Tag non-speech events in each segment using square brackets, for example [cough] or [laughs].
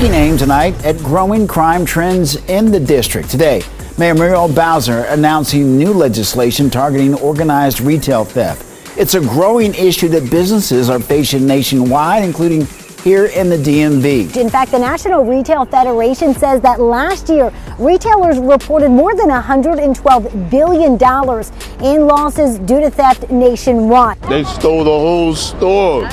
taking aim tonight at growing crime trends in the district. Today, Mayor Muriel Bowser announcing new legislation targeting organized retail theft. It's a growing issue that businesses are facing nationwide, including here in the DMV. In fact, the National Retail Federation says that last year, retailers reported more than $112 billion in losses due to theft nationwide. They stole the whole store.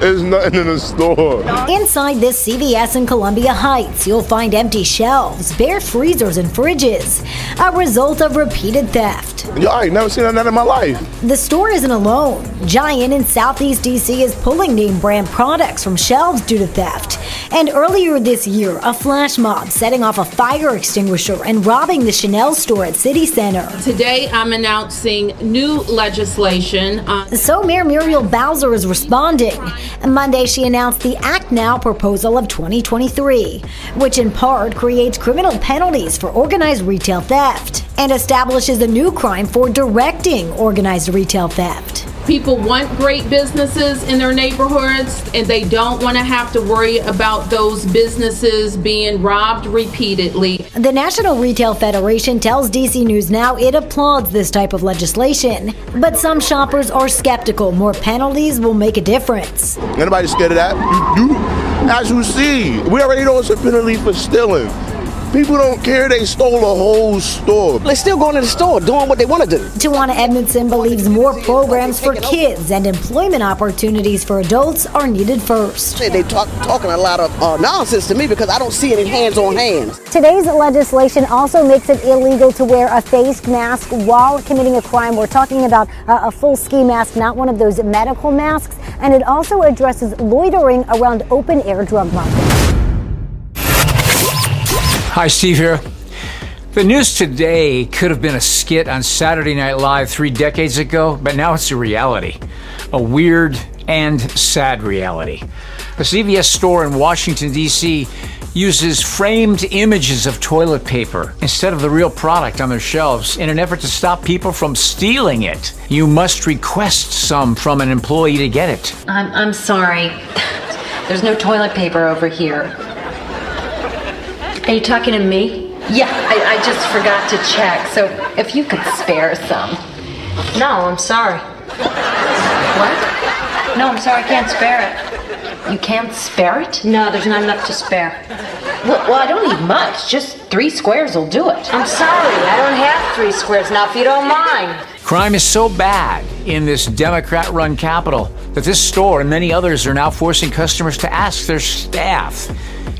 There's nothing in the store. Inside this CVS in Columbia Heights, you'll find empty shelves, bare freezers, and fridges, a result of repeated theft. Yo, I ain't never seen that in my life. The store isn't alone. Giant in Southeast DC is pulling name brand products from shelves due to theft. And earlier this year, a flash mob setting off a fire extinguisher and robbing the Chanel store at City Center. Today, I'm announcing new legislation. On- so Mayor Muriel Bowser is responding. Monday, she announced the Act Now proposal of 2023, which in part creates criminal penalties for organized retail theft and establishes a new crime for directing organized retail theft. People want great businesses in their neighborhoods and they don't want to have to worry about those businesses being robbed repeatedly. The National Retail Federation tells DC News Now it applauds this type of legislation, but some shoppers are skeptical more penalties will make a difference. Anybody scared of that? You, you, as you see, we already know it's a penalty for stealing. People don't care they stole a whole store. They're still going to the store doing what they want to do. Tawana Edmondson believes more programs for kids and employment opportunities for adults are needed first. They talk talking a lot of uh, nonsense to me because I don't see any hands on hands. Today's legislation also makes it illegal to wear a face mask while committing a crime. We're talking about uh, a full ski mask, not one of those medical masks, and it also addresses loitering around open air drug markets. Hi, Steve here. The news today could have been a skit on Saturday Night Live three decades ago, but now it's a reality. A weird and sad reality. A CVS store in Washington, D.C. uses framed images of toilet paper instead of the real product on their shelves in an effort to stop people from stealing it. You must request some from an employee to get it. I'm, I'm sorry. [laughs] There's no toilet paper over here. Are you talking to me? Yeah, I, I, just forgot to check. So if you could spare some. No, I'm sorry. What? No, I'm sorry, I can't spare it. You can't spare it? No, there's not enough to spare. Well, well, I don't need much. Just three squares will do it. I'm sorry, I don't have three squares now, if you don't mind. Crime is so bad in this Democrat run capital that this store and many others are now forcing customers to ask their staff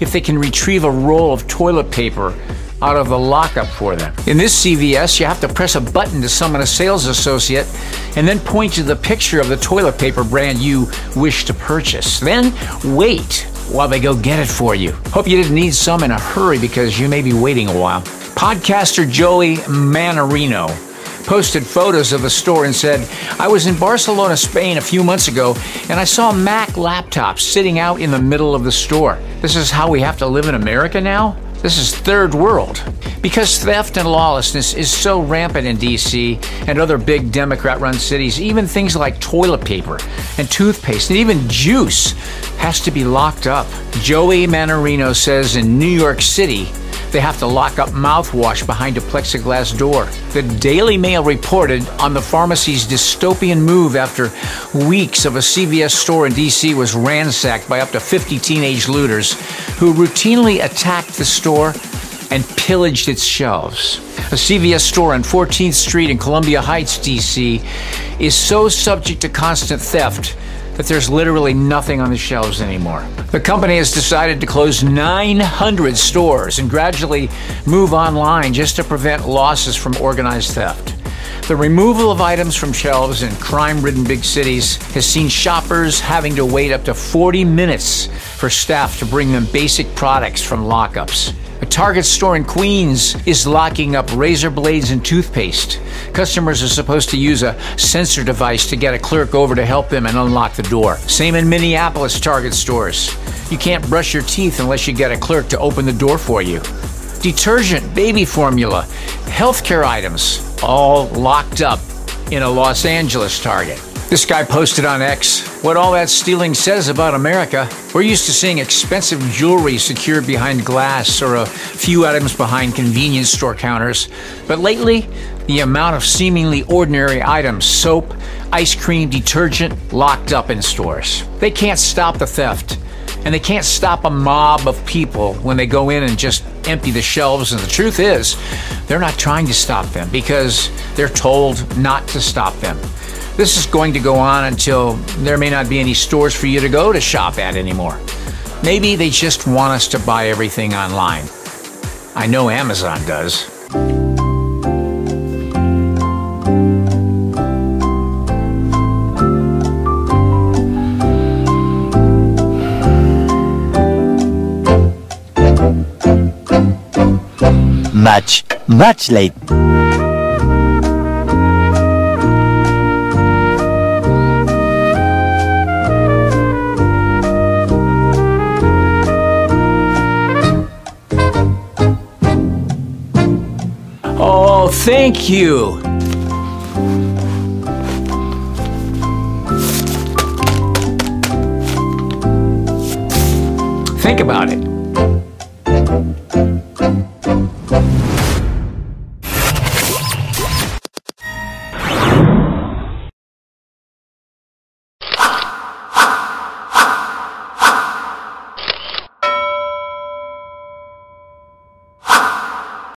if they can retrieve a roll of toilet paper out of the lockup for them. In this CVS, you have to press a button to summon a sales associate and then point to the picture of the toilet paper brand you wish to purchase. Then wait while they go get it for you. Hope you didn't need some in a hurry because you may be waiting a while. Podcaster Joey Mannarino posted photos of the store and said, I was in Barcelona, Spain a few months ago, and I saw Mac laptops sitting out in the middle of the store. This is how we have to live in America now? This is third world. Because theft and lawlessness is so rampant in DC and other big Democrat run cities, even things like toilet paper and toothpaste and even juice has to be locked up. Joey Mannarino says in New York City, they have to lock up mouthwash behind a plexiglass door. The Daily Mail reported on the pharmacy's dystopian move after weeks of a CVS store in D.C. was ransacked by up to 50 teenage looters who routinely attacked the store and pillaged its shelves. A CVS store on 14th Street in Columbia Heights, D.C., is so subject to constant theft that there's literally nothing on the shelves anymore. The company has decided to close 900 stores and gradually move online just to prevent losses from organized theft. The removal of items from shelves in crime ridden big cities has seen shoppers having to wait up to 40 minutes for staff to bring them basic products from lockups. A Target store in Queens is locking up razor blades and toothpaste. Customers are supposed to use a sensor device to get a clerk over to help them and unlock the door. Same in Minneapolis Target stores. You can't brush your teeth unless you get a clerk to open the door for you. Detergent, baby formula, healthcare items, all locked up in a Los Angeles Target. This guy posted on X what all that stealing says about America. We're used to seeing expensive jewelry secured behind glass or a few items behind convenience store counters. But lately, the amount of seemingly ordinary items, soap, ice cream, detergent, locked up in stores. They can't stop the theft. And they can't stop a mob of people when they go in and just empty the shelves. And the truth is, they're not trying to stop them because they're told not to stop them. This is going to go on until there may not be any stores for you to go to shop at anymore. Maybe they just want us to buy everything online. I know Amazon does. Much, much late. Oh, thank you. Think about it.